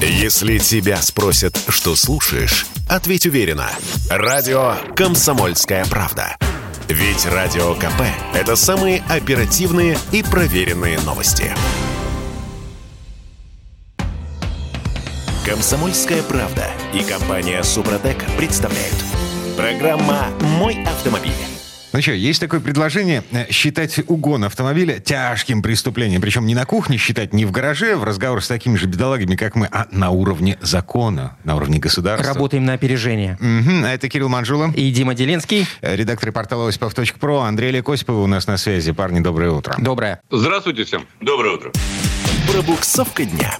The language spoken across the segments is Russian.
Если тебя спросят, что слушаешь, ответь уверенно. Радио «Комсомольская правда». Ведь Радио КП – это самые оперативные и проверенные новости. «Комсомольская правда» и компания «Супротек» представляют. Программа «Мой автомобиль». Ну что, есть такое предложение э, считать угон автомобиля тяжким преступлением. Причем не на кухне считать, не в гараже, в разговор с такими же бедолагами, как мы, а на уровне закона, на уровне государства. Работаем на опережение. Угу, а это Кирилл Манжула. И Дима Делинский. Э, редактор портала осипов.про. Андрей Лекосипов у нас на связи. Парни, доброе утро. Доброе. Здравствуйте всем. Доброе утро. Пробуксовка дня.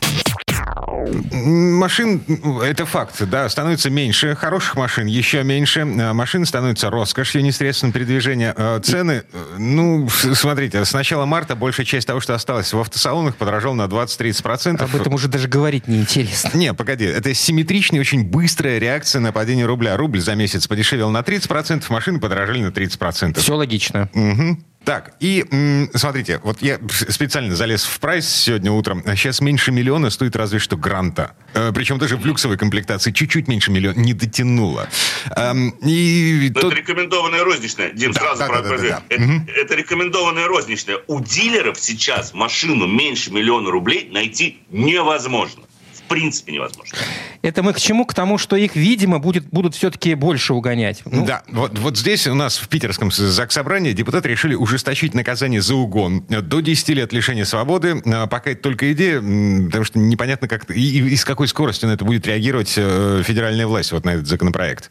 Машин, это факт, да, становится меньше, хороших машин еще меньше, э, машины становятся роскошью, не средством передвижения. Э, цены, э, ну, смотрите, с начала марта большая часть того, что осталось в автосалонах, подорожала на 20-30%. Об этом уже даже говорить неинтересно. Не, погоди, это симметричная, очень быстрая реакция на падение рубля. Рубль за месяц подешевел на 30%, машины подорожали на 30%. Все логично. Угу. Так, и смотрите, вот я специально залез в прайс сегодня утром. Сейчас меньше миллиона стоит разве что гранта. Э, причем даже в люксовой комплектации чуть-чуть меньше миллиона. Не дотянула. Эм, и тот... Это рекомендованная розничная. Дим, да, сразу да, про... да, да, да. Это, угу. это рекомендованная розничная. У дилеров сейчас машину меньше миллиона рублей найти невозможно принципе невозможно. Это мы к чему? К тому, что их, видимо, будет, будут все-таки больше угонять. Ну... Да, вот, вот здесь у нас в питерском заксобрании депутаты решили ужесточить наказание за угон до 10 лет лишения свободы. А пока это только идея, потому что непонятно, как и, и с какой скоростью на это будет реагировать э, федеральная власть вот на этот законопроект.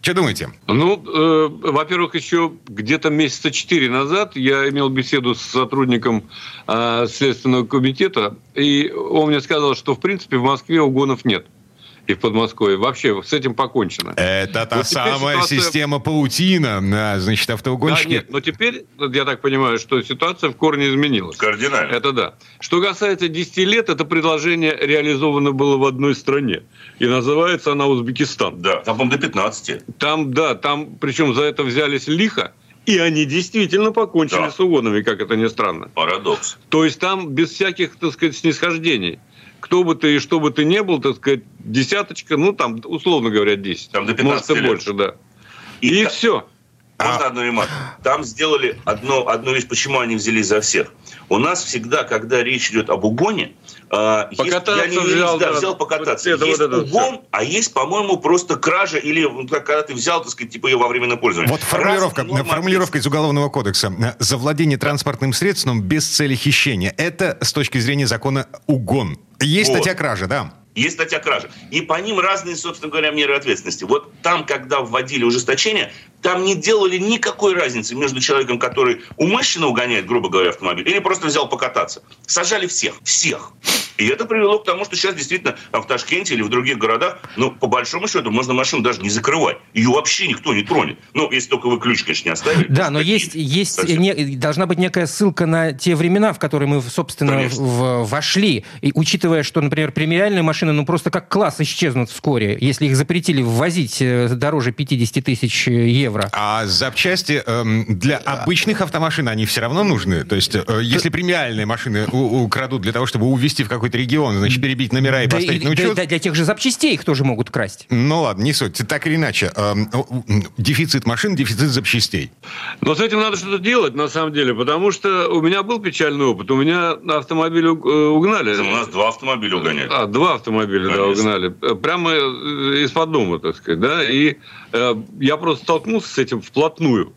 Что думаете? Ну, э, во-первых, еще где-то месяца четыре назад я имел беседу с сотрудником э, Следственного комитета, и он мне сказал, что, в принципе, в Москве угонов нет и в Подмосковье. Вообще с этим покончено. Это та вот самая ситуация... система паутина, значит, автоугонщики. Да, нет, но теперь, я так понимаю, что ситуация в корне изменилась. Кардинально. Это да. Что касается 10 лет, это предложение реализовано было в одной стране. И называется она Узбекистан. Да, там, по-моему, до 15. Там, да, там, причем за это взялись лихо. И они действительно покончили да. с угонами, как это ни странно. Парадокс. То есть там без всяких, так сказать, снисхождений кто бы ты и что бы ты не был, так сказать, десяточка, ну, там, условно говоря, 10. Там до 15 Может, и больше, да. И, и та... все. Можно а... одну ремарку? Там сделали одно, одну вещь, почему они взялись за всех. У нас всегда, когда речь идет об угоне, а, покататься есть, я не, взял, да, взял покататься. Это, есть вот это угон, все. а есть, по-моему, просто кража или когда ты взял, так сказать, типа ее во временное пользование. Вот формулировка, формулировка из Уголовного кодекса. За владение транспортным средством без цели хищения. Это с точки зрения закона угон. Есть вот. статья кражи, да? Есть статья кражи. И по ним разные, собственно говоря, меры ответственности. Вот там, когда вводили ужесточение, там не делали никакой разницы между человеком, который умышленно угоняет, грубо говоря, автомобиль, или просто взял покататься. Сажали всех. Всех. И это привело к тому, что сейчас действительно в Ташкенте или в других городах, ну, по большому счету, можно машину даже не закрывать. Ее вообще никто не тронет. Ну, если только вы ключ, конечно, не оставили. Да, но есть, есть не, должна быть некая ссылка на те времена, в которые мы, собственно, в, вошли. И учитывая, что, например, премиальные машины, ну, просто как класс исчезнут вскоре, если их запретили ввозить э, дороже 50 тысяч евро. А запчасти эм, для обычных автомашин, они все равно нужны? То есть, э, если премиальные машины украдут для того, чтобы увезти в какой какой-то регион, значит, перебить номера и да, поставить на учет. Да, для тех же запчастей их тоже могут красть. Ну ладно, не суть. Так или иначе, э, дефицит машин, дефицит запчастей. Но с этим надо что-то делать, на самом деле, потому что у меня был печальный опыт. У меня автомобиль э, угнали. У нас два автомобиля угоняли. А, два автомобиля, да, угнали. Прямо из-под дома, так сказать, да. И э, я просто столкнулся с этим вплотную.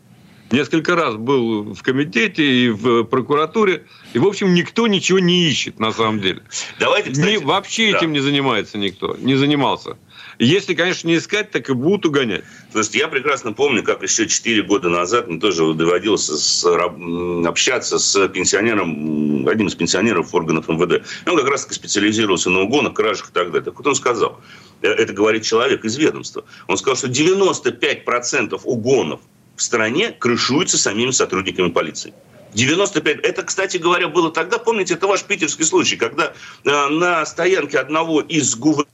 Несколько раз был в комитете и в прокуратуре. И, в общем, никто ничего не ищет, на самом деле. Давайте, кстати, не, вообще да. этим не занимается никто, не занимался. Если, конечно, не искать, так и будут угонять. Слушайте, я прекрасно помню, как еще 4 года назад мне тоже доводилось с, общаться с пенсионером, одним из пенсионеров органов МВД. Он как раз специализировался на угонах, кражах и так далее. Так вот он сказал, э, это говорит человек из ведомства, он сказал, что 95% угонов в стране крышуются самими сотрудниками полиции. 95. Это, кстати говоря, было тогда, помните, это ваш питерский случай, когда э, на стоянке одного из ГУВД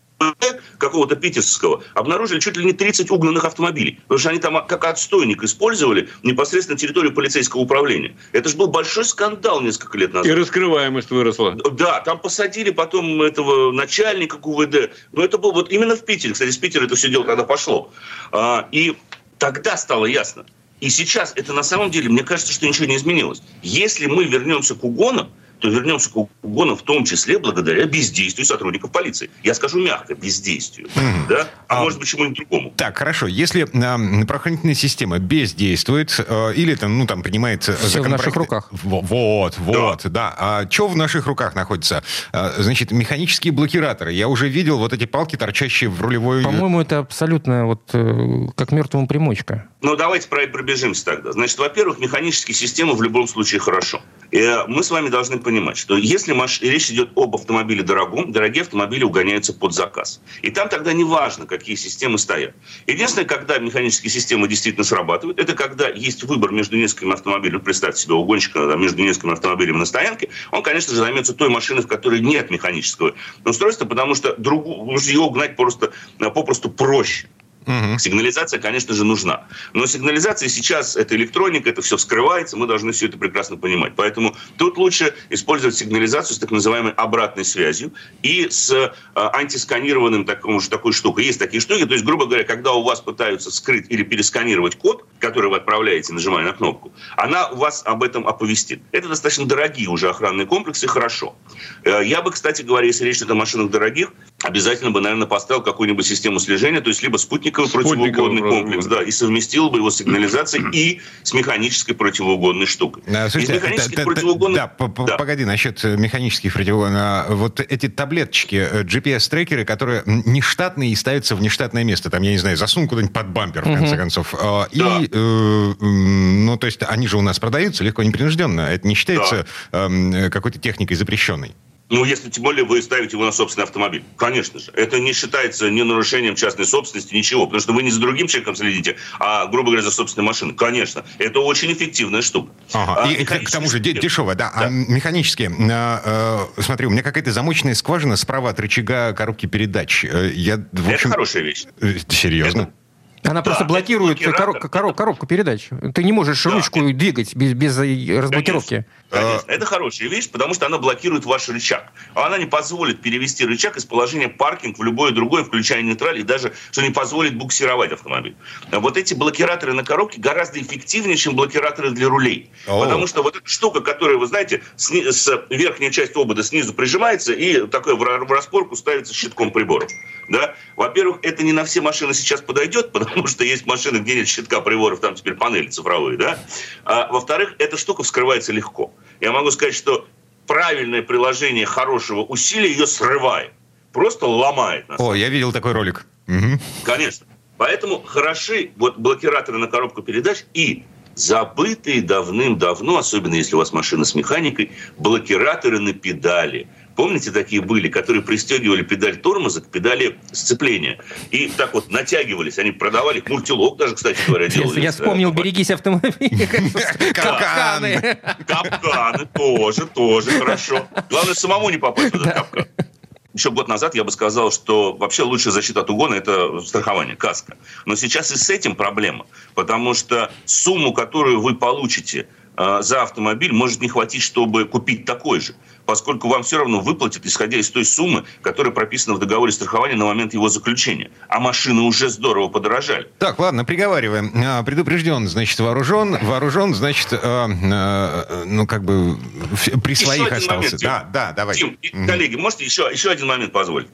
какого-то питерского, обнаружили чуть ли не 30 угнанных автомобилей. Потому что они там как отстойник использовали непосредственно территорию полицейского управления. Это же был большой скандал несколько лет назад. И раскрываемость выросла. Да, там посадили потом этого начальника КУВД. Но это был вот именно в Питере. Кстати, с Питера это все дело тогда пошло. А, и тогда стало ясно. И сейчас это на самом деле, мне кажется, что ничего не изменилось. Если мы вернемся к угонам, то вернемся к угонам в том числе благодаря бездействию сотрудников полиции. Я скажу мягко, бездействию. Mm. Да? А, а может быть, чему-нибудь другому. Так, хорошо. Если э, правоохранительная система бездействует э, или там, ну, там принимает Все в наших руках. Вот, вот, да. да. А что в наших руках находится? А, значит, механические блокираторы. Я уже видел вот эти палки, торчащие в рулевой... По-моему, это абсолютно вот э, как мертвому примочка. Ну, давайте пробежимся тогда. Значит, во-первых, механические системы в любом случае хорошо. И э, мы с вами должны понимать, что если маш... речь идет об автомобиле дорогом, дорогие автомобили угоняются под заказ. И там тогда не важно, какие системы стоят. Единственное, когда механические системы действительно срабатывают, это когда есть выбор между несколькими автомобилями. Представьте себе угонщика да, между несколькими автомобилями на стоянке. Он, конечно же, займется той машиной, в которой нет механического устройства, потому что другу... ее угнать просто, попросту проще. Угу. Сигнализация, конечно же, нужна. Но сигнализация сейчас, это электроника, это все вскрывается, мы должны все это прекрасно понимать. Поэтому тут лучше использовать сигнализацию с так называемой обратной связью и с э, антисканированным таком, такой штукой. Есть такие штуки, то есть, грубо говоря, когда у вас пытаются скрыть или пересканировать код, который вы отправляете, нажимая на кнопку, она вас об этом оповестит. Это достаточно дорогие уже охранные комплексы, хорошо. Э, я бы, кстати говоря, если речь идет о машинах дорогих, обязательно бы, наверное, поставил какую-нибудь систему слежения, то есть либо спутниковый противоугонный комплекс, да, и совместил бы его с сигнализацией и с механической противоугонной штукой. А, слушайте, Из механических противоугонных... Да, да, погоди, насчет э, механических противоугонных. А, вот эти таблеточки, э, GPS-трекеры, которые нештатные и ставятся в нештатное место, там, я не знаю, засунул куда-нибудь под бампер, в конце концов. А, да. И, э, ну, то есть они же у нас продаются легко, непринужденно. Это не считается да. э, какой-то техникой запрещенной. Ну, если тем более вы ставите его на собственный автомобиль. Конечно же. Это не считается ни нарушением частной собственности, ничего. Потому что вы не за другим человеком следите, а, грубо говоря, за собственной машиной. Конечно. Это очень эффективная штука. Ага. А, и к тому же дешевая, да. да. А механические. Э, э, смотри, у меня какая-то замочная скважина справа от рычага коробки передач. Э, я, в общем... Это хорошая вещь. Э, серьезно? Это... Она да, просто блокирует короб, короб, коробку передач. Ты не можешь да, ручку это... двигать без, без разблокировки. Конечно, конечно. Это хорошая вещь, потому что она блокирует ваш рычаг. А она не позволит перевести рычаг из положения паркинг в любое другое, включая нейтраль, и даже, что не позволит буксировать автомобиль. Вот эти блокираторы на коробке гораздо эффективнее, чем блокираторы для рулей. О. Потому что вот эта штука, которая, вы знаете, с, с верхняя часть обода снизу прижимается и такой в распорку ставится щитком приборов. Да? Во-первых, это не на все машины сейчас подойдет, потому что есть машины, где нет щитка приборов, там теперь панели цифровые. Да? А, во-вторых, эта штука вскрывается легко. Я могу сказать, что правильное приложение хорошего усилия ее срывает. Просто ломает. О, я видел такой ролик. Угу. Конечно. Поэтому хороши вот блокираторы на коробку передач и забытые давным-давно, особенно если у вас машина с механикой, блокираторы на педали. Помните, такие были, которые пристегивали педаль тормоза к педали сцепления. И так вот натягивались. Они продавали мультилок даже, кстати говоря, делали. Я вспомнил, берегись автомобиля. Капканы. Капканы тоже, тоже хорошо. Главное, самому не попасть в этот капкан. Еще год назад я бы сказал, что вообще лучшая защита от угона – это страхование, каска. Но сейчас и с этим проблема, потому что сумму, которую вы получите э, за автомобиль, может не хватить, чтобы купить такой же поскольку вам все равно выплатят, исходя из той суммы, которая прописана в договоре страхования на момент его заключения. А машины уже здорово подорожали. Так, ладно, приговариваем. А, предупрежден, значит, вооружен. Вооружен, значит, э, э, ну, как бы при своих еще остался. Момент, да, да, давай. Тим, коллеги, можете еще, еще один момент позволить?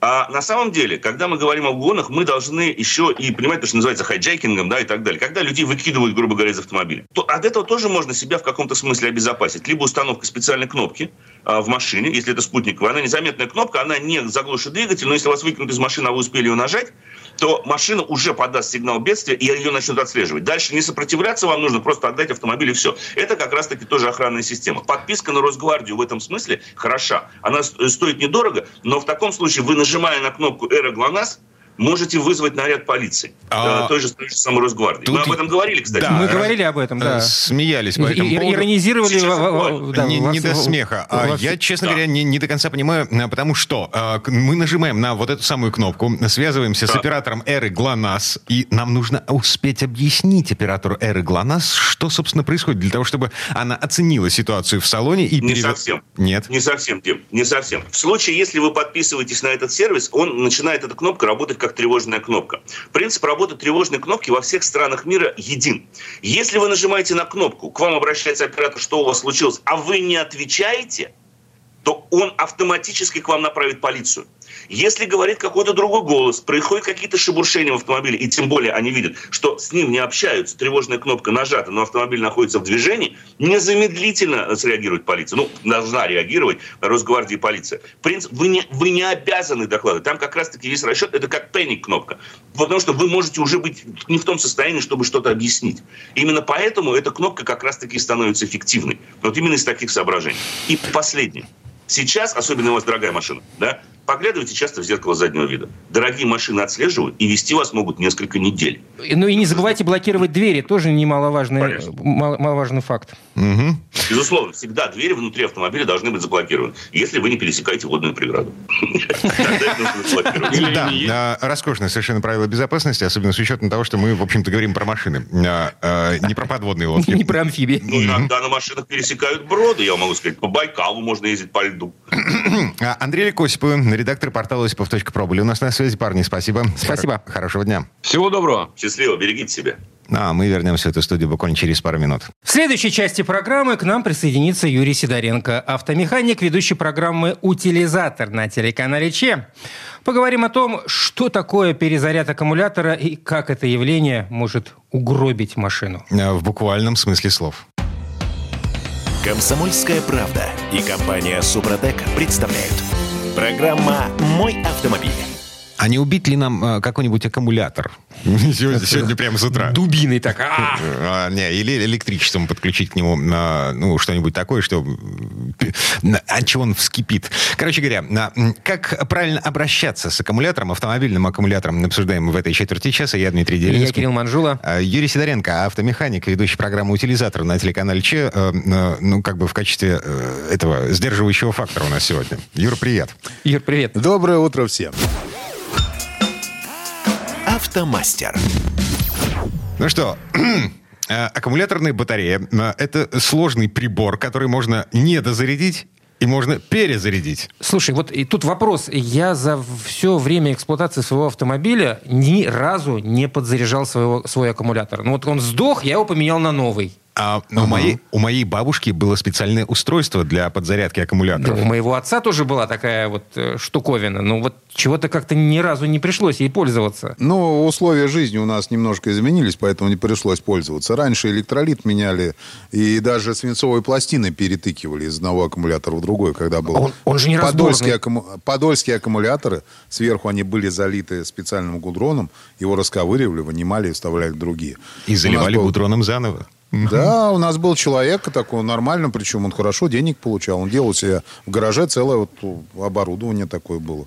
А на самом деле, когда мы говорим о угонах, мы должны еще и понимать то, что называется хайджекингом, да, и так далее. Когда людей выкидывают, грубо говоря, из автомобиля. То от этого тоже можно себя в каком-то смысле обезопасить. Либо установка специальной кнопки а, в машине, если это спутниковая, она незаметная кнопка, она не заглушит двигатель, но если вас выкинут из машины, а вы успели ее нажать, то машина уже подаст сигнал бедствия, и ее начнут отслеживать. Дальше не сопротивляться вам нужно, просто отдать автомобиль и все. Это как раз-таки тоже охранная система. Подписка на Росгвардию в этом смысле хороша. Она стоит недорого, но в таком случае вы, нажимая на кнопку «Эра ГЛОНАСС», можете вызвать наряд полиции. А... Той же, той же самой Росгвардии. Тут... Мы об этом говорили, кстати. Да, Мы говорили об этом, да. Смеялись по этому поводу. Иронизировали. Да, не, не до смеха. А я, честно да. говоря, не, не до конца понимаю, потому что мы нажимаем на вот эту самую кнопку, связываемся да. с оператором Эры ГЛОНАСС, и нам нужно успеть объяснить оператору Эры ГЛОНАСС, что, собственно, происходит, для того, чтобы она оценила ситуацию в салоне и... Не перевед... совсем. Нет. Не совсем, Дим, не совсем. В случае, если вы подписываетесь на этот сервис, он начинает, эта кнопка, работать как тревожная кнопка. Принцип работы тревожной кнопки во всех странах мира един. Если вы нажимаете на кнопку, к вам обращается оператор, что у вас случилось, а вы не отвечаете, то он автоматически к вам направит полицию. Если говорит какой-то другой голос, происходят какие-то шебуршения в автомобиле, и тем более они видят, что с ним не общаются, тревожная кнопка нажата, но автомобиль находится в движении, незамедлительно среагирует полиция. Ну, должна реагировать Росгвардия и полиция. Принцип, вы не, вы не обязаны докладывать. Там как раз-таки весь расчет, это как паник-кнопка. Потому что вы можете уже быть не в том состоянии, чтобы что-то объяснить. Именно поэтому эта кнопка как раз-таки становится эффективной. Вот именно из таких соображений. И последнее. Сейчас, особенно у вас дорогая машина, да, Поглядывайте часто в зеркало заднего вида. Дорогие машины отслеживают, и вести вас могут несколько недель. Ну и не забывайте блокировать двери, тоже немаловажный, маловажный факт. Угу. Безусловно, всегда двери внутри автомобиля должны быть заблокированы, если вы не пересекаете водную преграду. Да, роскошное совершенно правило безопасности, особенно с учетом того, что мы, в общем-то, говорим про машины, а, а, не про подводные лодки. Не про амфибии. Ну, иногда на машинах пересекают броды, я могу сказать, по Байкалу можно ездить по льду. А, Андрей Лекосипов, редактор портала осипов.про. Были у нас на связи, парни. Спасибо. Спасибо. Хор- хорошего дня. Всего доброго. Счастливо. Берегите себя. А мы вернемся в эту студию буквально через пару минут. В следующей части программы к нам присоединится Юрий Сидоренко, автомеханик, ведущий программы «Утилизатор» на телеканале ЧЕ. Поговорим о том, что такое перезаряд аккумулятора и как это явление может угробить машину. В буквальном смысле слов. Комсомольская правда и компания «Супротек» представляют – Программа «Мой автомобиль». А не убить ли нам э, какой-нибудь аккумулятор? Сегодня, сегодня прямо с утра. Дубиной так. А! А, не, или электричеством подключить к нему а, ну, что-нибудь такое, что от чего он вскипит. Короче говоря, как правильно обращаться с аккумулятором, автомобильным аккумулятором, обсуждаем в этой четверти часа. Я Дмитрий Делинский. Я Кирилл Манжула. А, Юрий Сидоренко, автомеханик, ведущий программы «Утилизатор» на телеканале Че. Э, э, ну, как бы в качестве э, этого сдерживающего фактора у нас сегодня. Юр, привет. Юр, привет. Доброе утро всем. Автомастер. Ну что, э, аккумуляторная батарея э, – это сложный прибор, который можно не дозарядить и можно перезарядить. Слушай, вот и тут вопрос. Я за все время эксплуатации своего автомобиля ни разу не подзаряжал своего, свой аккумулятор. Ну вот он сдох, я его поменял на новый. А uh-huh. у, моей, у моей бабушки было специальное устройство для подзарядки аккумуляторов. Да, у моего отца тоже была такая вот э, штуковина. Ну вот чего-то как-то ни разу не пришлось ей пользоваться. Ну, условия жизни у нас немножко изменились, поэтому не пришлось пользоваться. Раньше электролит меняли, и даже свинцовые пластины перетыкивали из одного аккумулятора в другой, когда был... Он, он же не подольские, аккуму... подольские аккумуляторы, сверху они были залиты специальным гудроном, его расковыривали, вынимали и вставляли другие. И заливали был... гудроном заново. Да, у нас был человек такой нормально, причем он хорошо денег получал. Он делал себе в гараже целое вот оборудование такое было.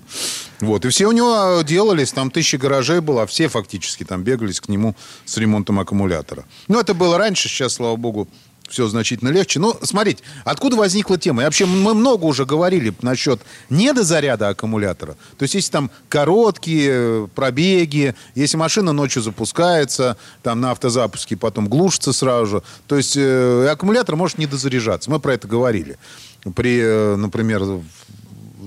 Вот. И все у него делались, там тысячи гаражей было, а все фактически там бегались к нему с ремонтом аккумулятора. Ну, это было раньше, сейчас, слава богу, все значительно легче. Но смотрите, откуда возникла тема? И вообще мы много уже говорили насчет недозаряда аккумулятора. То есть если там короткие э, пробеги, если машина ночью запускается, там на автозапуске потом глушится сразу же, то есть э, аккумулятор может не дозаряжаться. Мы про это говорили. При, э, например,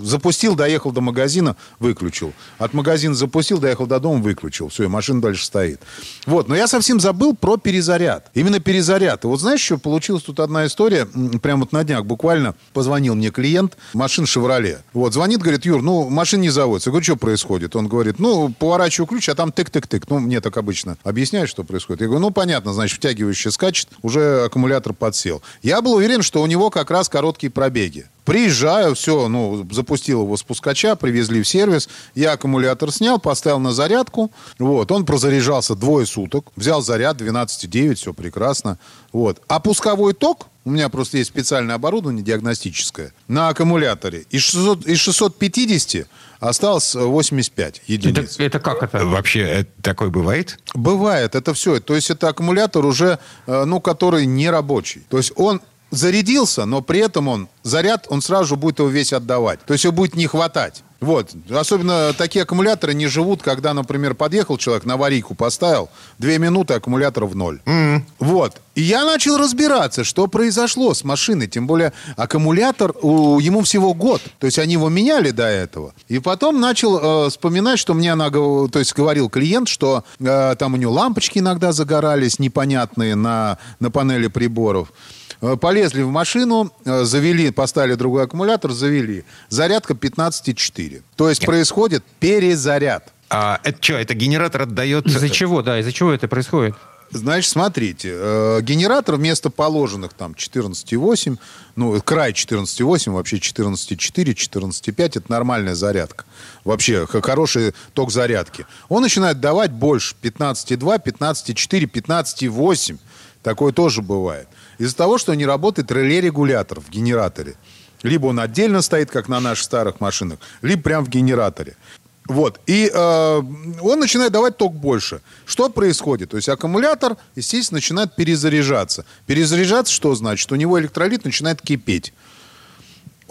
запустил, доехал до магазина, выключил. От магазина запустил, доехал до дома, выключил. Все, и машина дальше стоит. Вот, но я совсем забыл про перезаряд. Именно перезаряд. И вот знаешь, что получилась тут одна история, прямо вот на днях буквально позвонил мне клиент, машин «Шевроле». Вот, звонит, говорит, Юр, ну, машина не заводится. Я говорю, что происходит? Он говорит, ну, поворачиваю ключ, а там тык-тык-тык. Ну, мне так обычно объясняют, что происходит. Я говорю, ну, понятно, значит, втягивающий скачет, уже аккумулятор подсел. Я был уверен, что у него как раз короткие пробеги. Приезжаю, все, ну, запустил его с пускача, привезли в сервис, я аккумулятор снял, поставил на зарядку, вот, он прозаряжался двое суток, взял заряд 12,9, все прекрасно, вот. А пусковой ток, у меня просто есть специальное оборудование диагностическое, на аккумуляторе, из, 600, из 650 осталось 85 единиц. Это, это как это? Вообще, это такое бывает? Бывает, это все. То есть это аккумулятор уже, э, ну, который не рабочий. То есть он зарядился, но при этом он заряд, он сразу будет его весь отдавать. То есть его будет не хватать. Вот. Особенно такие аккумуляторы не живут, когда, например, подъехал человек, на аварийку поставил, две минуты аккумулятор в ноль. Mm-hmm. Вот. И я начал разбираться, что произошло с машиной. Тем более аккумулятор, у, ему всего год. То есть они его меняли до этого. И потом начал э, вспоминать, что мне она, то есть говорил клиент, что э, там у него лампочки иногда загорались непонятные на, на панели приборов. Э, полезли в машину, э, завели, поставили другой аккумулятор, завели. Зарядка 15,4. То есть происходит перезаряд. А это что, это генератор отдает... Из-за чего, да, из-за чего это происходит? Значит, смотрите, э, генератор вместо положенных там 14,8, ну, край 14,8, вообще 14,4, 14,5, это нормальная зарядка. Вообще, хороший ток зарядки. Он начинает давать больше, 15,2, 15,4, 15,8. Такое тоже бывает. Из-за того, что не работает реле-регулятор в генераторе. Либо он отдельно стоит, как на наших старых машинах, либо прям в генераторе. Вот. И э, он начинает давать ток больше. Что происходит? То есть аккумулятор, естественно, начинает перезаряжаться. Перезаряжаться что значит? У него электролит начинает кипеть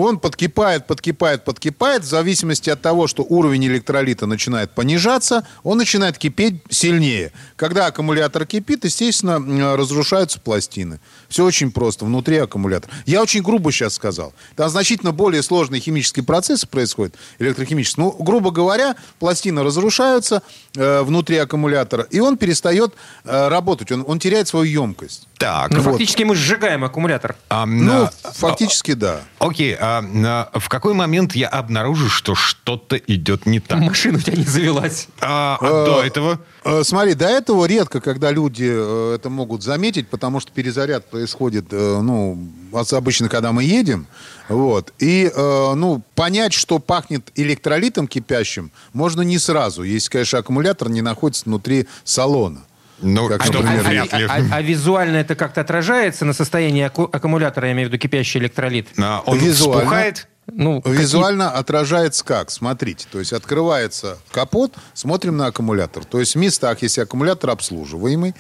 он подкипает, подкипает, подкипает. В зависимости от того, что уровень электролита начинает понижаться, он начинает кипеть сильнее. Когда аккумулятор кипит, естественно, разрушаются пластины. Все очень просто, внутри аккумулятора. Я очень грубо сейчас сказал. Там значительно более сложные химические процессы происходят, электрохимические. Ну, грубо говоря, пластины разрушаются э, внутри аккумулятора, и он перестает э, работать, он, он теряет свою емкость. Так. Ну, вот. фактически мы сжигаем аккумулятор. А, ну, а, фактически, да. Окей, а, а в какой момент я обнаружу, что что-то идет не так? Машина у тебя не завелась. А, а до этого? А, смотри, до этого редко, когда люди э, это могут заметить, потому что перезаряд происходит, э, ну, обычно, когда мы едем, вот, и, э, ну, понять, что пахнет электролитом кипящим, можно не сразу, если, конечно, аккумулятор не находится внутри салона. Ну, как, что, например, а, а, а, а визуально это как-то отражается на состоянии аку- аккумулятора, я имею в виду кипящий электролит? А, он визуально, вспухает? Ну, Визуально какие... отражается как? Смотрите, то есть открывается капот, смотрим на аккумулятор. То есть в местах, если аккумулятор обслуживаемый,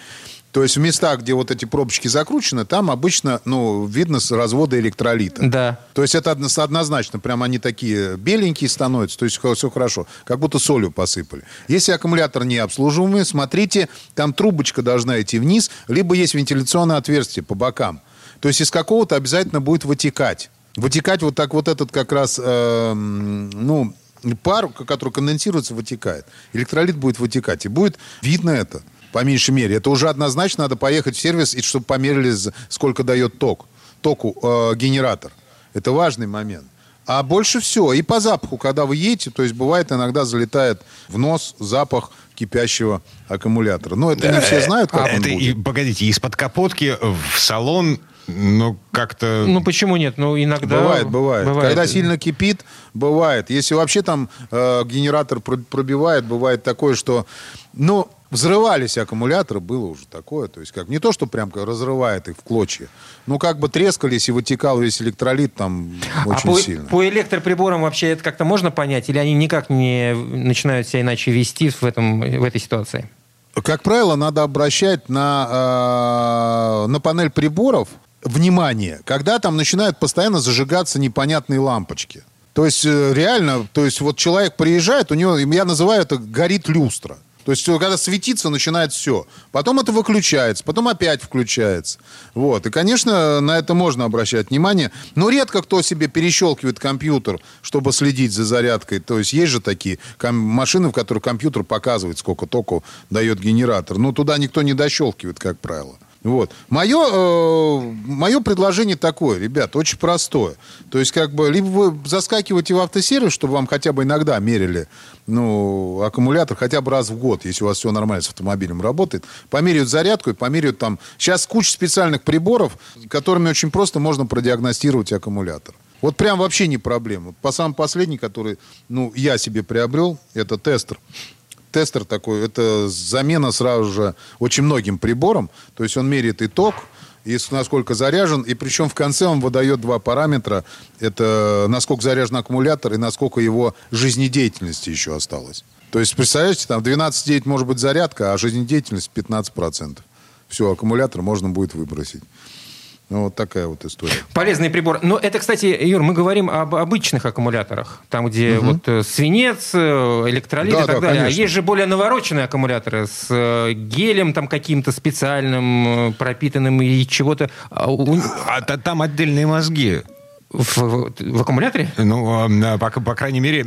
то есть в местах, где вот эти пробочки закручены, там обычно, ну, видно с развода электролита. Да. То есть это однозначно, прям они такие беленькие становятся, то есть все хорошо, как будто солью посыпали. Если аккумулятор не обслуживаемый, смотрите, там трубочка должна идти вниз, либо есть вентиляционное отверстие по бокам. То есть из какого-то обязательно будет вытекать. Вытекать вот так вот этот как раз, э, ну, пар, который конденсируется, вытекает. Электролит будет вытекать, и будет видно это по меньшей мере. Это уже однозначно надо поехать в сервис, и чтобы померили, сколько дает ток, току э, генератор. Это важный момент. А больше все. И по запаху, когда вы едете, то есть бывает иногда залетает в нос запах кипящего аккумулятора. Но это не все знают, как а, он это будет. И, погодите, из-под капотки в салон ну, как-то... Ну, почему нет? Ну, иногда... Бывает, бывает. бывает. Когда сильно кипит, бывает. Если вообще там э, генератор пробивает, бывает такое, что... Ну, Взрывались аккумуляторы, было уже такое. То есть как не то, что прям разрывает их в клочья. Ну, как бы трескались и вытекал весь электролит там а очень по, сильно. по электроприборам вообще это как-то можно понять? Или они никак не начинают себя иначе вести в, этом, в этой ситуации? Как правило, надо обращать на, э, на панель приборов внимание, когда там начинают постоянно зажигаться непонятные лампочки. То есть э, реально, то есть вот человек приезжает, у него, я называю это горит люстра. То есть, когда светиться, начинает все. Потом это выключается, потом опять включается. Вот. И, конечно, на это можно обращать внимание. Но редко кто себе перещелкивает компьютер, чтобы следить за зарядкой. То есть, есть же такие машины, в которых компьютер показывает, сколько току дает генератор. Но туда никто не дощелкивает, как правило. Вот. Мое, э, мое предложение такое, ребят, очень простое. То есть, как бы, либо вы заскакиваете в автосервис, чтобы вам хотя бы иногда мерили ну, аккумулятор хотя бы раз в год, если у вас все нормально с автомобилем работает, померяют зарядку и померяют там... Сейчас куча специальных приборов, которыми очень просто можно продиагностировать аккумулятор. Вот прям вообще не проблема. По самому последний, который ну, я себе приобрел, это тестер тестер такой, это замена сразу же очень многим приборам. То есть он меряет и ток, и насколько заряжен. И причем в конце он выдает два параметра. Это насколько заряжен аккумулятор и насколько его жизнедеятельности еще осталось. То есть, представляете, там 12,9 может быть зарядка, а жизнедеятельность 15%. Все, аккумулятор можно будет выбросить. Ну, вот такая вот история. Полезный прибор. Но это, кстати, Юр, мы говорим об обычных аккумуляторах. Там, где угу. вот э, свинец, э, электролит да, и так да, далее. А конечно. А есть же более навороченные аккумуляторы с э, гелем там каким-то специальным, пропитанным и чего-то. А, а там отдельные мозги. В, в, в аккумуляторе? Ну, а, по, по крайней мере,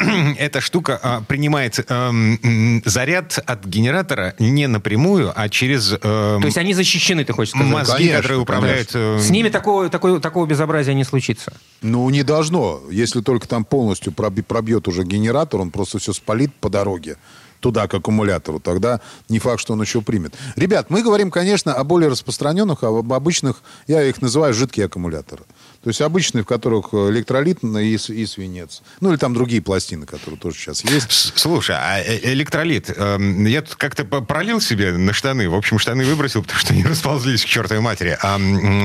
эта штука а, принимает э, заряд от генератора не напрямую, а через... Э, То есть они защищены, ты хочешь сказать? Мозги, конечно, которые управляют... Э... С ними такого, такого, такого безобразия не случится? Ну, не должно. Если только там полностью пробьет уже генератор, он просто все спалит по дороге туда, к аккумулятору, тогда не факт, что он еще примет. Ребят, мы говорим, конечно, о более распространенных, а об обычных, я их называю жидкие аккумуляторы. То есть обычные, в которых электролит и, и свинец. Ну, или там другие пластины, которые тоже сейчас есть. Слушай, а э, электролит, э, я тут как-то пролил себе на штаны. В общем, штаны выбросил, потому что они расползлись к чертовой матери. А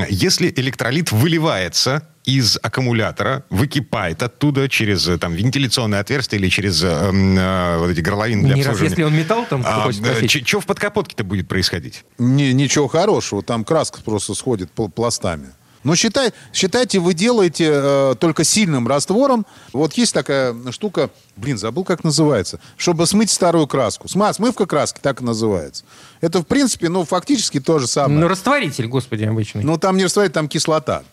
если электролит выливается из аккумулятора, выкипает оттуда через э, там, вентиляционное отверстие или через э, э, вот эти горловины для Не обслуживания. раз, если он металл там, а, Что в подкапотке-то будет происходить? Не, ничего хорошего. Там краска просто сходит пластами. Но считай, считайте, вы делаете э, только сильным раствором. Вот есть такая штука, блин, забыл, как называется, чтобы смыть старую краску. Сма, смывка краски, так и называется. Это, в принципе, ну, фактически то же самое. Ну, растворитель, господи, обычный. Ну, там не растворитель, там кислота.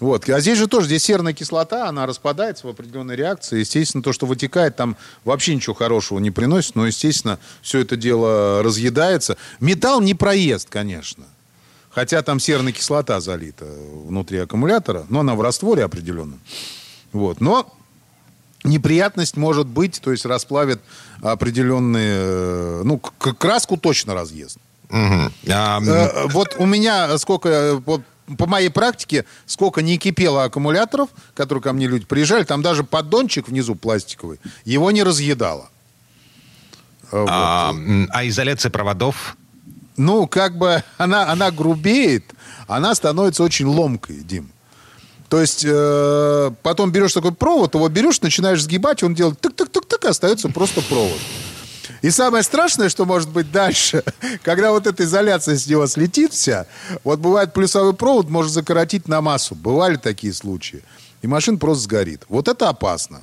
Вот. А здесь же тоже, здесь серная кислота, она распадается в определенной реакции. Естественно, то, что вытекает, там вообще ничего хорошего не приносит, но, естественно, все это дело разъедается. Металл не проест, конечно. Хотя там серная кислота залита внутри аккумулятора, но она в растворе определенно. Вот. Но неприятность может быть, то есть расплавит определенные... Э, ну, краску точно разъест. Угу. А... Э, вот у меня сколько... Вот, по моей практике, сколько не кипело аккумуляторов, которые ко мне люди приезжали, там даже поддончик внизу пластиковый, его не разъедало. А, вот. а изоляция проводов? ну, как бы она, она грубеет, она становится очень ломкой, Дим. То есть э, потом берешь такой провод, его берешь, начинаешь сгибать, он делает тык-тык-тык-тык, остается просто провод. И самое страшное, что может быть дальше, когда вот эта изоляция с него слетит вся, вот бывает плюсовой провод может закоротить на массу. Бывали такие случаи. И машина просто сгорит. Вот это опасно.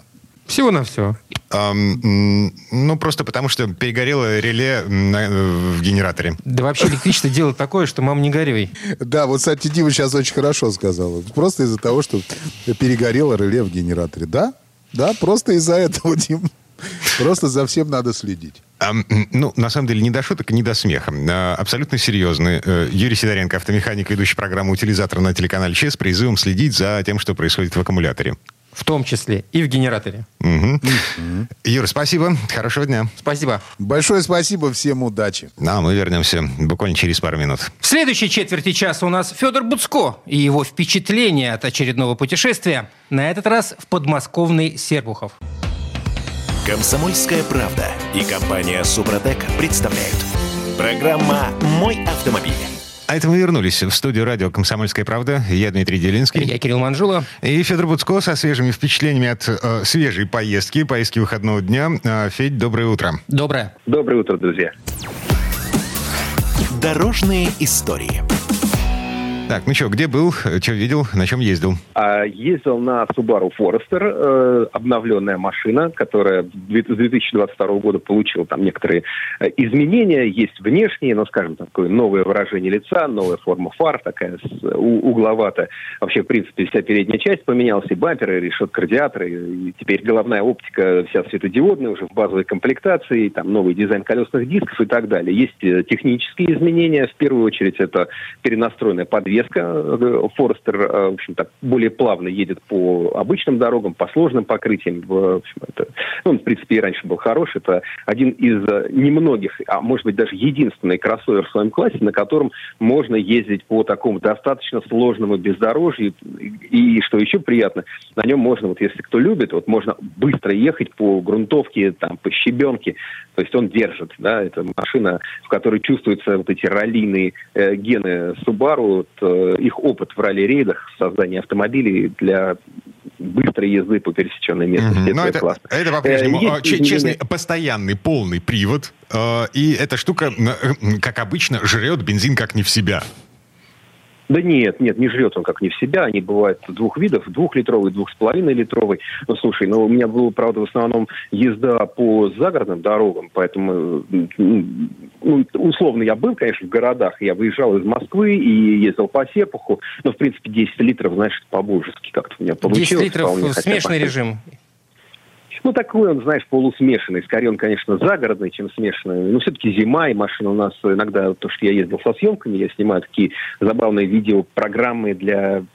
Всего на все. Um, ну, просто потому, что перегорело реле на, в генераторе. Да вообще электричество дело такое, что мам не горюй. Да, вот, кстати, Дима сейчас очень хорошо сказал. Просто из-за того, что перегорело реле в генераторе. Да? Да, просто из-за этого, Дим. Просто за всем надо следить. А, ну, на самом деле, не до шуток, не до смеха. А, абсолютно серьезный. Э, Юрий Сидоренко, автомеханик, ведущий программу «Утилизатор» на телеканале ЧЕС, призывом следить за тем, что происходит в аккумуляторе в том числе и в генераторе. Угу. Юр, спасибо. Хорошего дня. Спасибо. Большое спасибо. Всем удачи. Ну, а мы вернемся буквально через пару минут. В следующей четверти часа у нас Федор Буцко и его впечатления от очередного путешествия. На этот раз в подмосковный Сербухов. Комсомольская правда и компания Супротек представляют. Программа «Мой автомобиль». А это мы вернулись в студию радио «Комсомольская правда». Я Дмитрий Делинский. Я Кирилл Манжула. И Федор Буцко со свежими впечатлениями от э, свежей поездки, поездки выходного дня. Э, Федь, доброе утро. Доброе. Доброе утро, друзья. Дорожные истории. Так, ну что, где был, что видел, на чем ездил? А, ездил на Subaru Forester, э, обновленная машина, которая с 2022 года получила там некоторые э, изменения. Есть внешние, но, скажем, такое новое выражение лица, новая форма фар, такая угловатая. Вообще, в принципе, вся передняя часть поменялась, и бамперы, и решетка радиатора, и теперь головная оптика вся светодиодная уже в базовой комплектации, там новый дизайн колесных дисков и так далее. Есть э, технические изменения, в первую очередь это перенастроенная подвеска, подвеска. Форестер, в общем так, более плавно едет по обычным дорогам, по сложным покрытиям. В, общем, это, ну, он, в принципе, и раньше был хорош. Это один из немногих, а может быть даже единственный кроссовер в своем классе, на котором можно ездить по такому достаточно сложному бездорожью. И, что еще приятно, на нем можно, вот если кто любит, вот можно быстро ехать по грунтовке, там, по щебенке. То есть он держит, да, это машина, в которой чувствуются вот эти раллийные э, гены Subaru, вот, э, их опыт в ралли-рейдах, создание автомобилей для быстрой езды по пересеченной местности. Mm-hmm. это, это, это по-прежнему, э, есть, честный, постоянный полный привод, э, и эта штука, э, как обычно, жрет бензин как не в себя. Да нет, нет, не жрет он как не в себя. Они бывают двух видов, двухлитровый, двух с половиной литровый. Ну, слушай, ну, у меня было, правда, в основном езда по загородным дорогам, поэтому, ну, условно, я был, конечно, в городах. Я выезжал из Москвы и ездил по Серпуху. Но, в принципе, 10 литров, знаешь, по-божески как-то у меня получилось. 10 литров смешанный режим. Ну, такой он, знаешь, полусмешанный. Скорее он, конечно, загородный, чем смешанный. Но все-таки зима, и машина у нас иногда, то, что я ездил со съемками, я снимаю такие забавные видеопрограммы для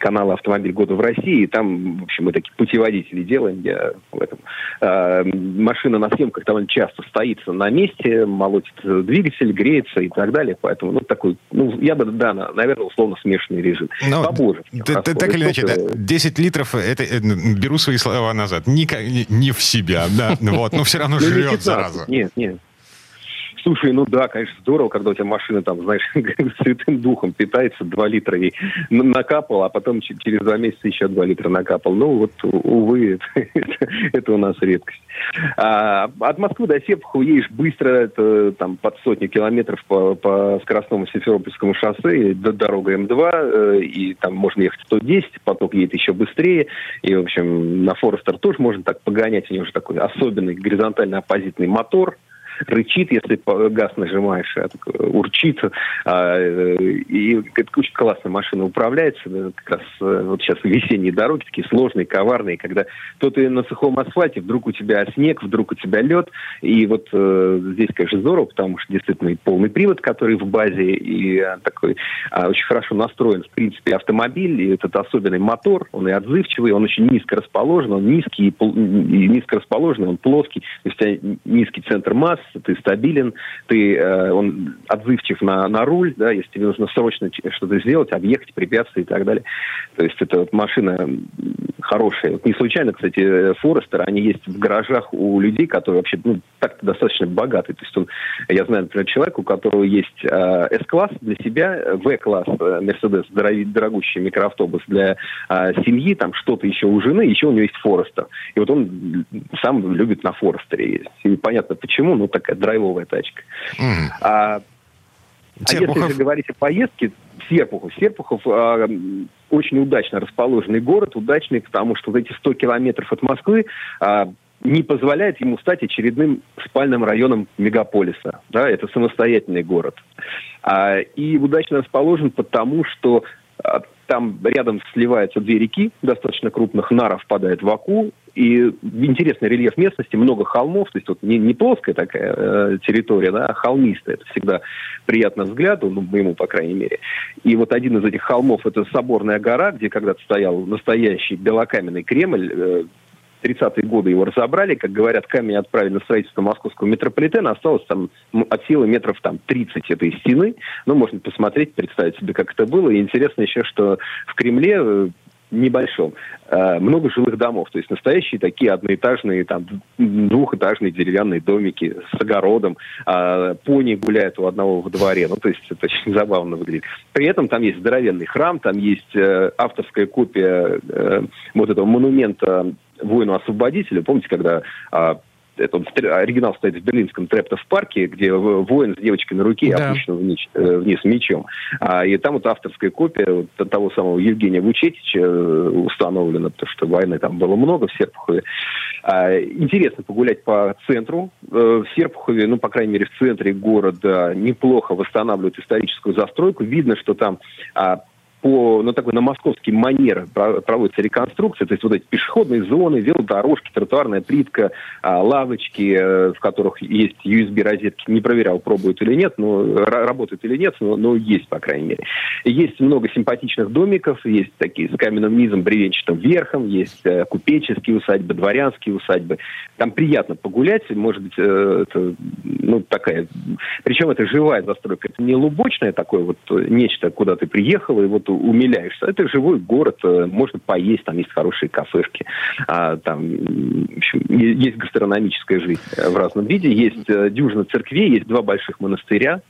канала «Автомобиль года в России». И там, в общем, мы такие путеводители делаем. Я в этом. А, машина на съемках довольно часто стоит на месте, молотит двигатель, греется и так далее. Поэтому, ну, такой, ну, я бы, да, наверное, условно смешанный режим. Но, Побоже. Так или иначе, да, 10 литров, это, э, беру свои слова назад. Никак, не в себя, да, вот, но все равно ну, жрет, зараза. Нет, нет, Слушай, ну да, конечно, здорово, когда у тебя машина там, знаешь, святым духом питается, 2 литра и накапал, а потом через 2 месяца еще 2 литра накапал. Ну вот, увы, это, это у нас редкость. А, от Москвы до Серпухова едешь быстро, это там под сотню километров по, по скоростному Симферопольскому шоссе, до дорога М2, э, и там можно ехать 110, поток едет еще быстрее, и, в общем, на Форестер тоже можно так погонять, у него же такой особенный горизонтально-оппозитный мотор, рычит, если газ нажимаешь, а урчит. А, э, и это очень классно машина управляется. Как раз э, вот сейчас весенние дороги такие сложные, коварные, когда то ты на сухом асфальте, вдруг у тебя снег, вдруг у тебя лед. И вот э, здесь, конечно, здорово, потому что действительно полный привод, который в базе, и а, такой а, очень хорошо настроен, в принципе, автомобиль, и этот особенный мотор, он и отзывчивый, он очень низко расположен, он низкий, и низко расположенный, он плоский, то есть низкий центр массы, ты стабилен, ты, э, он отзывчив на, на руль, да, если тебе нужно срочно что-то сделать, объехать, препятствия и так далее. То есть это вот машина хорошая. Вот не случайно, кстати, Форестер, они есть в гаражах у людей, которые вообще ну, так достаточно богатые. То есть он, я знаю, например, человека, у которого есть э, S-класс для себя, В-класс Mercedes, дорогущий микроавтобус для э, семьи, там что-то еще у жены, еще у него есть Форестер. И вот он сам любит на Форестере ездить. И понятно почему, ну такая драйвовая тачка. Mm. А, а если же говорить о поездке, Серпухов. Серпухов э, очень удачно расположенный город, удачный, потому что вот эти 100 километров от Москвы э, не позволяет ему стать очередным спальным районом мегаполиса. Да, это самостоятельный город. А, и удачно расположен потому, что а, там рядом сливаются две реки, достаточно крупных, Нара впадает в Аку, и интересный рельеф местности, много холмов, то есть вот не, не плоская такая э, территория, да, а холмистая. Это всегда приятно взгляду, ну, моему, по крайней мере. И вот один из этих холмов – это Соборная гора, где когда-то стоял настоящий белокаменный Кремль, э, 30-е годы его разобрали, как говорят, камень отправили на строительство московского метрополитена, осталось там от силы метров там 30 этой стены, ну, можно посмотреть, представить себе, как это было, и интересно еще, что в Кремле э, небольшом. Э, много жилых домов, то есть настоящие такие одноэтажные, там, двухэтажные деревянные домики с огородом. Э, пони гуляют у одного во дворе, ну, то есть это очень забавно выглядит. При этом там есть здоровенный храм, там есть э, авторская копия вот этого монумента воину-освободителю. Помните, когда а, это оригинал стоит в берлинском Трептов парке, где воин с девочкой на руке да. опущен вниз, э, вниз мечом. А, и там вот авторская копия вот того самого Евгения Вучетича э, установлена, потому что войны там было много в Серпухове. А, интересно погулять по центру. Э, в Серпухове, ну, по крайней мере, в центре города неплохо восстанавливают историческую застройку. Видно, что там а, по, ну, такой на московский манер проводится реконструкция, то есть вот эти пешеходные зоны, велодорожки, тротуарная плитка, а, лавочки, э, в которых есть USB-розетки, не проверял, пробуют или нет, но работают или нет, но, но есть, по крайней мере. Есть много симпатичных домиков, есть такие с каменным низом, бревенчатым верхом, есть э, купеческие усадьбы, дворянские усадьбы. Там приятно погулять, может быть, э, это, ну, такая... Причем это живая застройка, это не лубочное такое вот нечто, куда ты приехал, и вот умиляешься. Это живой город, э, можно поесть, там есть хорошие кафешки, а, там общем, есть гастрономическая жизнь в разном виде, есть э, дюжина церквей, есть два больших монастыря.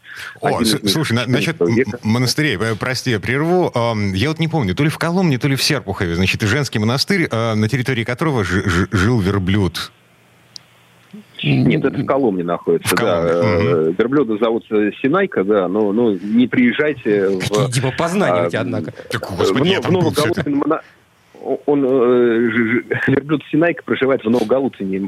О, слушай, на, насчет монастырей, э, прости, я прерву. Я вот не помню, то ли в Коломне, то ли в Серпухове, значит, женский монастырь, на территории которого жил верблюд. Нет, это в Коломне находится, в да. Угу. Верблюда зовут Синайка, да, но, но не приезжайте Какие в... типа познания у тебя, однако. Так, господи, в, там был он, э, верблюд Синайка проживает в Новогалуцине,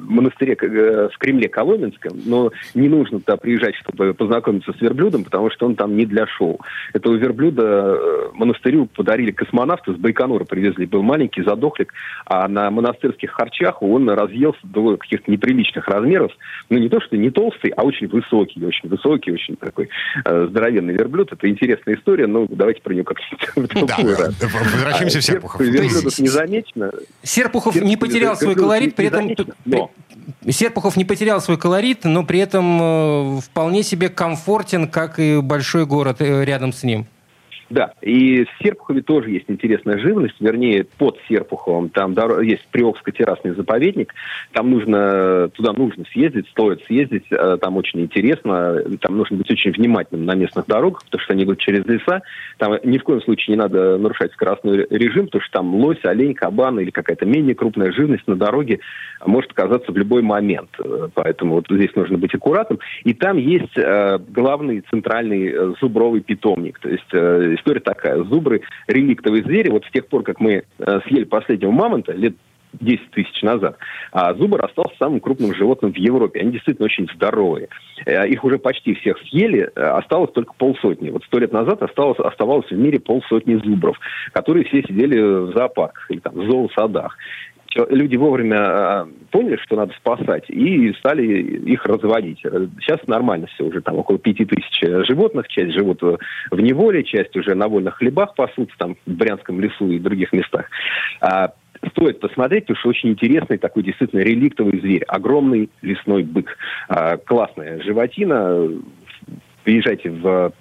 монастыре э, в Кремле Коломенском, но не нужно туда приезжать, чтобы познакомиться с верблюдом, потому что он там не для шоу. Этого верблюда э, монастырю подарили космонавты, с Байконура привезли, был маленький задохлик, а на монастырских харчах он разъелся до каких-то неприличных размеров. Ну, не то, что не толстый, а очень высокий, очень высокий, очень такой э, здоровенный верблюд. Это интересная история, но давайте про нее как-нибудь да, да. Возвращаемся а, в Серпухов верблюдов не замечено. Серпухов не потерял свой колорит, при этом... Но. Серпухов не потерял свой колорит, но при этом э, вполне себе комфортен, как и большой город э, рядом с ним. Да, и в Серпухове тоже есть интересная живность, вернее, под Серпуховым. Там есть Приокско-террасный заповедник, там нужно, туда нужно съездить, стоит съездить, э, там очень интересно, там нужно быть очень внимательным на местных дорогах, потому что они идут через леса, там ни в коем случае не надо нарушать скоростной режим, потому что там лось, олень, кабан или какая-то менее крупная живность на дороге может оказаться в любой момент, поэтому вот здесь нужно быть аккуратным. И там есть э, главный центральный э, зубровый питомник, то есть история такая. Зубры – реликтовые звери. Вот с тех пор, как мы э, съели последнего мамонта, лет 10 тысяч назад, а зубр остался самым крупным животным в Европе. Они действительно очень здоровые. Э, их уже почти всех съели, э, осталось только полсотни. Вот сто лет назад осталось, оставалось в мире полсотни зубров, которые все сидели в зоопарках или там, в зоосадах люди вовремя а, поняли, что надо спасать, и стали их разводить. Сейчас нормально все, уже там около пяти тысяч животных, часть живут в неволе, часть уже на вольных хлебах пасутся, там в Брянском лесу и других местах. А, стоит посмотреть, потому что очень интересный такой действительно реликтовый зверь. Огромный лесной бык. А, классная животина. Приезжайте в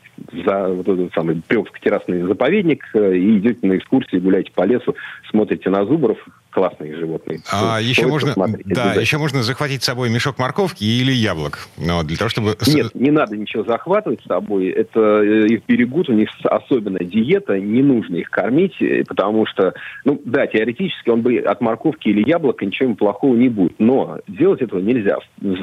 за вот этот самый Приокско-террасный заповедник э, и идете на экскурсии, гуляете по лесу, смотрите на зубров, классные животные. А еще можно, да, еще можно захватить с собой мешок морковки или яблок, но для того, чтобы... Нет, не надо ничего захватывать с собой. Это э, их берегут, у них особенная диета, не нужно их кормить, э, потому что, ну, да, теоретически он бы от морковки или яблока ничего плохого не будет, но делать этого нельзя.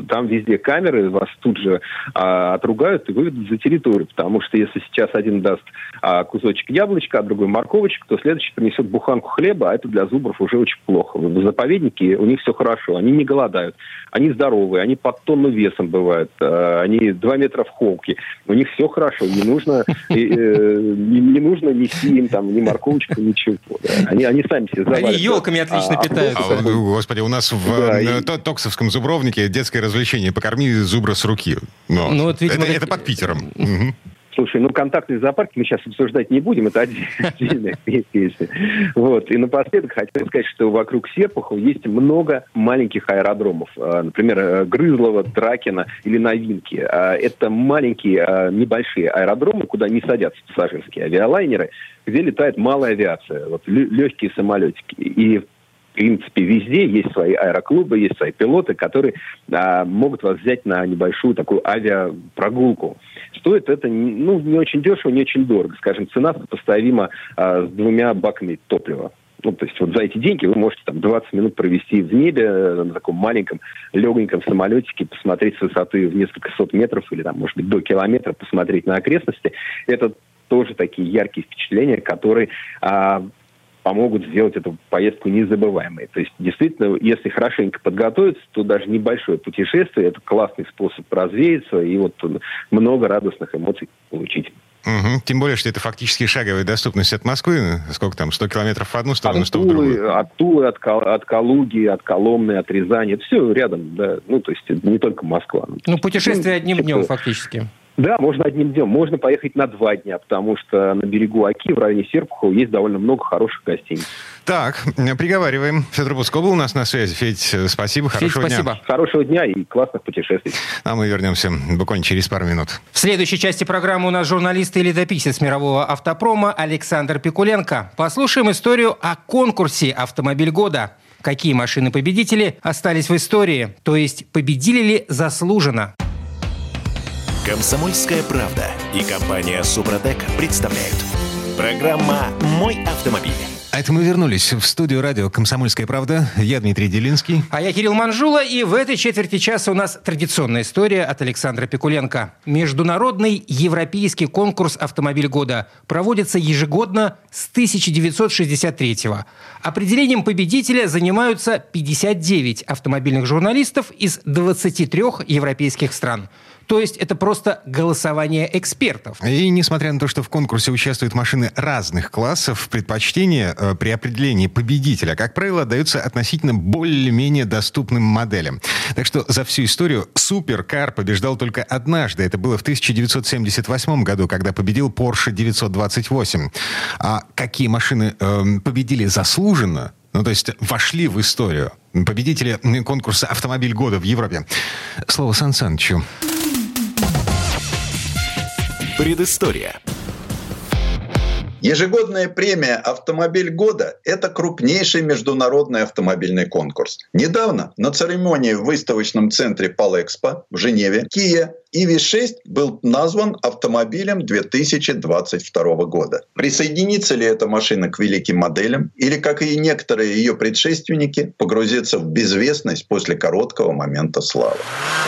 Там везде камеры, вас тут же а, отругают и выведут за территорию, потому что если сейчас один даст а, кусочек яблочка, а другой морковочек, то следующий принесет буханку хлеба, а это для зубров уже очень плохо. В заповеднике у них все хорошо, они не голодают, они здоровые, они под тонну весом бывают, э, они два метра в холке, у них все хорошо, не нужно, э, не, нужно нести им там ни морковочку, ничего. Они, они сами все завалят. Они елками отлично а, питаются. А, господи, у нас в да, и... Токсовском зубровнике детское развлечение «Покорми зубра с руки». Но ну, вот, видимо, это, это под Питером. Слушай, ну контактный зоопарк мы сейчас обсуждать не будем, это отдельная песня. Вот. И напоследок хотел сказать, что вокруг Серпухова есть много маленьких аэродромов. А, например, э, Грызлова, Тракина или Новинки. А, это маленькие, а, небольшие аэродромы, куда не садятся пассажирские авиалайнеры, где летает малая авиация, вот легкие самолетики. И в принципе, везде есть свои аэроклубы, есть свои пилоты, которые а, могут вас взять на небольшую такую авиапрогулку. Стоит это ну, не очень дешево, не очень дорого. Скажем, цена сопоставима а, с двумя баками топлива. Ну, то есть вот за эти деньги вы можете там 20 минут провести в небе э, на таком маленьком легоньком самолетике, посмотреть с высоты в несколько сот метров или там, может быть, до километра, посмотреть на окрестности. Это тоже такие яркие впечатления, которые а, помогут сделать эту поездку незабываемой. То есть, действительно, если хорошенько подготовиться, то даже небольшое путешествие – это классный способ развеяться и вот много радостных эмоций получить. Угу. Тем более, что это фактически шаговая доступность от Москвы. Сколько там, 100 километров в одну сторону, 100 в другую? От Тулы, от, от Калуги, от Коломны, от Рязани. Это все рядом, да. Ну, то есть не только Москва. Ну, путешествие одним днем фактически. Да, можно одним днем. Можно поехать на два дня, потому что на берегу Оки, в районе Серпухова, есть довольно много хороших гостиниц. Так, приговариваем. Федор Буско был у нас на связи. Федь, спасибо, Федь, хорошего спасибо. дня. Хорошего дня и классных путешествий. А мы вернемся буквально через пару минут. В следующей части программы у нас журналист и летописец мирового автопрома Александр Пикуленко. Послушаем историю о конкурсе «Автомобиль года». Какие машины-победители остались в истории? То есть победили ли заслуженно? Комсомольская правда и компания Супротек представляют. Программа «Мой автомобиль». А это мы вернулись в студию радио «Комсомольская правда». Я Дмитрий Делинский. А я Кирилл Манжула. И в этой четверти часа у нас традиционная история от Александра Пикуленко. Международный европейский конкурс «Автомобиль года» проводится ежегодно с 1963 -го. Определением победителя занимаются 59 автомобильных журналистов из 23 европейских стран. То есть это просто голосование экспертов. И несмотря на то, что в конкурсе участвуют машины разных классов, предпочтение э, при определении победителя, как правило, даются относительно более-менее доступным моделям. Так что за всю историю суперкар побеждал только однажды. Это было в 1978 году, когда победил Porsche 928. А какие машины э, победили заслуженно, ну, то есть вошли в историю победители конкурса «Автомобиль года» в Европе. Слово Сан Санычу. Предыстория. Ежегодная премия «Автомобиль года» – это крупнейший международный автомобильный конкурс. Недавно на церемонии в выставочном центре Палэкспо в Женеве Kia EV6 был назван автомобилем 2022 года. Присоединится ли эта машина к великим моделям или, как и некоторые ее предшественники, погрузится в безвестность после короткого момента славы?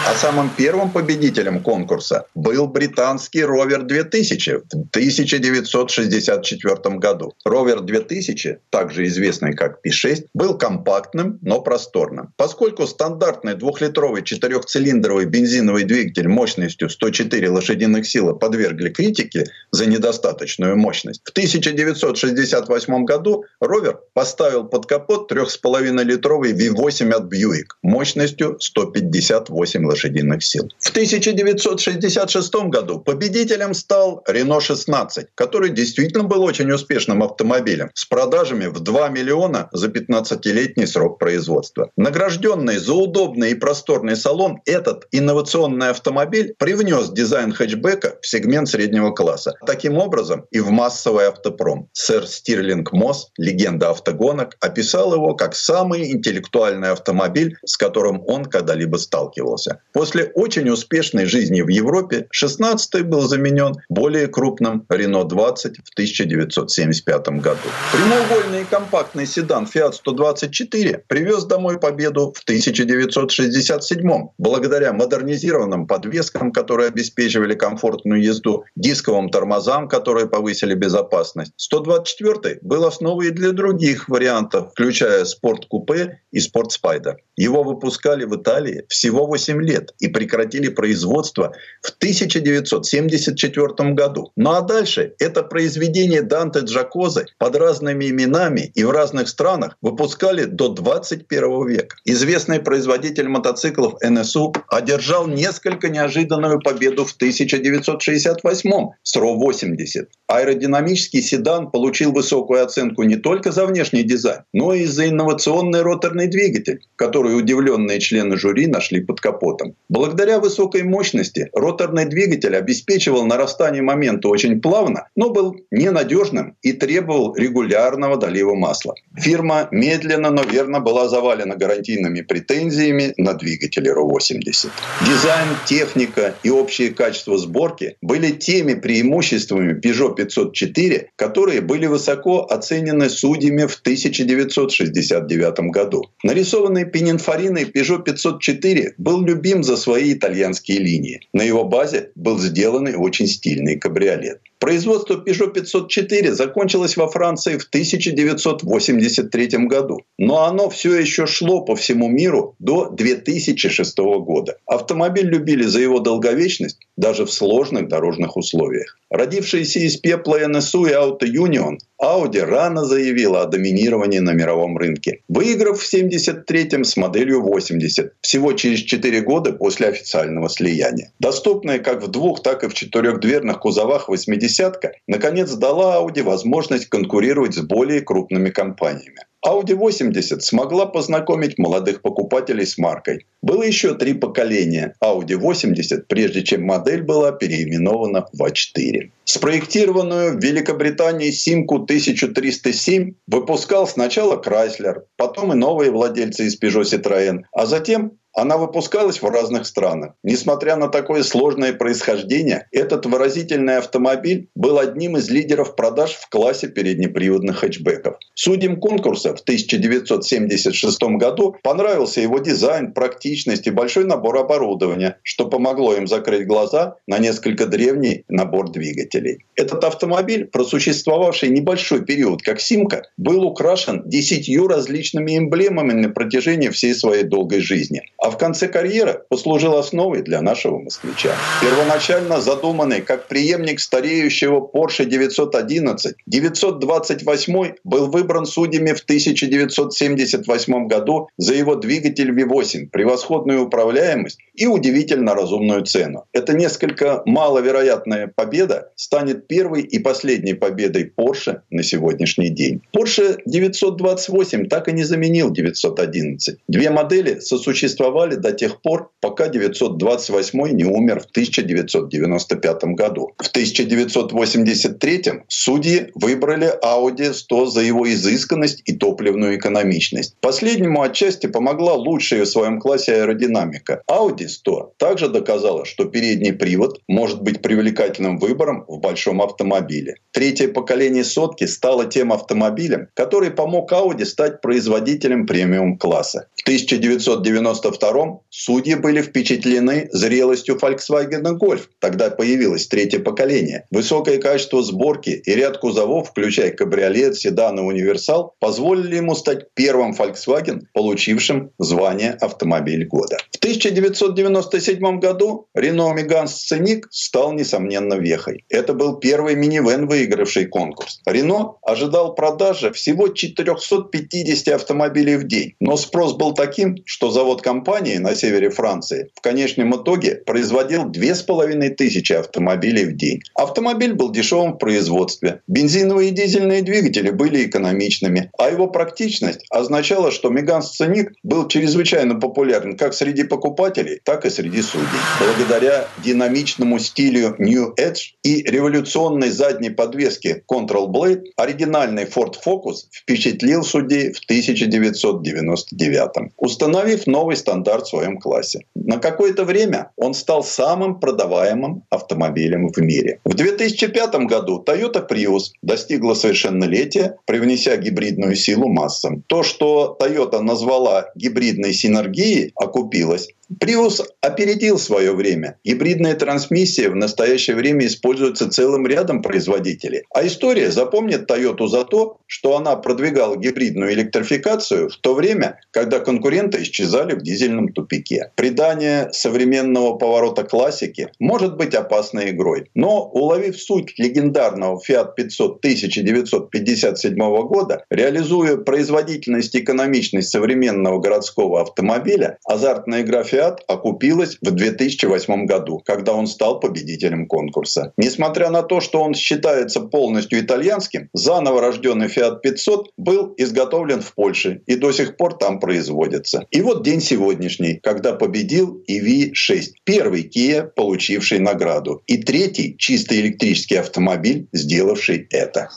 А самым первым победителем конкурса был британский Ровер 2000 в 1964 году. Ровер 2000, также известный как P6, был компактным, но просторным. Поскольку стандартный двухлитровый четырехцилиндровый бензиновый двигатель мощностью мощностью 104 лошадиных силы подвергли критике за недостаточную мощность, в 1968 году Ровер поставил под капот 3,5-литровый V8 от Бьюик мощностью 158 лошадиных сил. В 1966 году победителем стал Renault 16, который действительно был очень успешным автомобилем с продажами в 2 миллиона за 15-летний срок производства. Награжденный за удобный и просторный салон, этот инновационный автомобиль автомобиль привнес дизайн хэтчбека в сегмент среднего класса. Таким образом и в массовый автопром. Сэр Стирлинг Мосс, легенда автогонок, описал его как самый интеллектуальный автомобиль, с которым он когда-либо сталкивался. После очень успешной жизни в Европе 16-й был заменен более крупным Renault 20 в 1975 году. Прямоугольный и компактный седан Fiat 124 привез домой победу в 1967 благодаря модернизированным подвескам дискам, которые обеспечивали комфортную езду, дисковым тормозам, которые повысили безопасность. 124 был основой для других вариантов, включая спорт-купе и спорт-спайдер. Его выпускали в Италии всего 8 лет и прекратили производство в 1974 году. Ну а дальше это произведение Данте Джакозы под разными именами и в разных странах выпускали до 21 века. Известный производитель мотоциклов НСУ одержал несколько неожиданных неожиданную победу в 1968 с РО-80. Аэродинамический седан получил высокую оценку не только за внешний дизайн, но и за инновационный роторный двигатель, который удивленные члены жюри нашли под капотом. Благодаря высокой мощности роторный двигатель обеспечивал нарастание момента очень плавно, но был ненадежным и требовал регулярного долива масла. Фирма медленно, но верно была завалена гарантийными претензиями на двигатели РО-80. Дизайн, техника, техника и общее качество сборки были теми преимуществами Peugeot 504, которые были высоко оценены судьями в 1969 году. Нарисованный Пининфориной Peugeot 504 был любим за свои итальянские линии. На его базе был сделан очень стильный кабриолет. Производство Peugeot 504 закончилось во Франции в 1983 году, но оно все еще шло по всему миру до 2006 года. Автомобиль любили за его долговечность даже в сложных дорожных условиях. Родившиеся из пепла НСУ и Auto Union, Audi рано заявила о доминировании на мировом рынке, выиграв в 73-м с моделью 80, всего через 4 года после официального слияния. Доступная как в двух, так и в четырехдверных кузовах 80-ка, наконец дала Audi возможность конкурировать с более крупными компаниями. Audi 80 смогла познакомить молодых покупателей с маркой. Было еще три поколения Audi 80, прежде чем модель была переименована в А4. Спроектированную в Великобритании Симку 1307 выпускал сначала Chrysler, потом и новые владельцы из Peugeot Citroën, а затем она выпускалась в разных странах. Несмотря на такое сложное происхождение, этот выразительный автомобиль был одним из лидеров продаж в классе переднеприводных хэтчбеков. Судьям конкурса в 1976 году понравился его дизайн, практичность и большой набор оборудования, что помогло им закрыть глаза на несколько древний набор двигателей. Этот автомобиль, просуществовавший небольшой период как «Симка», был украшен десятью различными эмблемами на протяжении всей своей долгой жизни а в конце карьеры послужил основой для нашего москвича. Первоначально задуманный как преемник стареющего Porsche 911, 928 был выбран судьями в 1978 году за его двигатель V8, превосходную управляемость и удивительно разумную цену. Это несколько маловероятная победа станет первой и последней победой Porsche на сегодняшний день. Porsche 928 так и не заменил 911. Две модели сосуществовали существовали до тех пор, пока 928 не умер в 1995 году. В 1983 судьи выбрали Audi 100 за его изысканность и топливную экономичность. Последнему отчасти помогла лучшая в своем классе аэродинамика. Audi 100 также доказала, что передний привод может быть привлекательным выбором в большом автомобиле. Третье поколение сотки стало тем автомобилем, который помог Audi стать производителем премиум-класса. В 1992 1992 судьи были впечатлены зрелостью Volkswagen Golf. Тогда появилось третье поколение. Высокое качество сборки и ряд кузовов, включая кабриолет, седан и универсал, позволили ему стать первым Volkswagen, получившим звание «Автомобиль года». В 1997 году Renault Megane Scenic стал, несомненно, вехой. Это был первый минивэн, выигравший конкурс. Renault ожидал продажи всего 450 автомобилей в день. Но спрос был таким, что завод компании компании на севере Франции в конечном итоге производил 2500 автомобилей в день. Автомобиль был дешевым в производстве. Бензиновые и дизельные двигатели были экономичными. А его практичность означала, что Меган Сценик был чрезвычайно популярен как среди покупателей, так и среди судей. Благодаря динамичному стилю New Edge и революционной задней подвеске Control Blade оригинальный Ford Focus впечатлил судей в 1999 Установив новый стандарт стандарт в своем классе. На какое-то время он стал самым продаваемым автомобилем в мире. В 2005 году Toyota Prius достигла совершеннолетия, привнеся гибридную силу массам. То, что Toyota назвала гибридной синергией, окупилось. Prius опередил свое время. Гибридная трансмиссия в настоящее время используется целым рядом производителей. А история запомнит Toyota за то, что она продвигала гибридную электрификацию в то время, когда конкуренты исчезали в дизельном тупике. Придание современного поворота классики может быть опасной игрой. Но уловив суть легендарного Fiat 500 1957 года, реализуя производительность и экономичность современного городского автомобиля, азартная игра Fiat Fiat окупилась в 2008 году, когда он стал победителем конкурса. Несмотря на то, что он считается полностью итальянским, заново рожденный Fiat 500 был изготовлен в Польше и до сих пор там производится. И вот день сегодняшний, когда победил EV6, первый Kia, получивший награду, и третий чисто электрический автомобиль, сделавший это.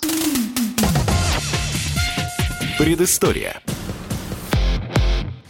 Предыстория.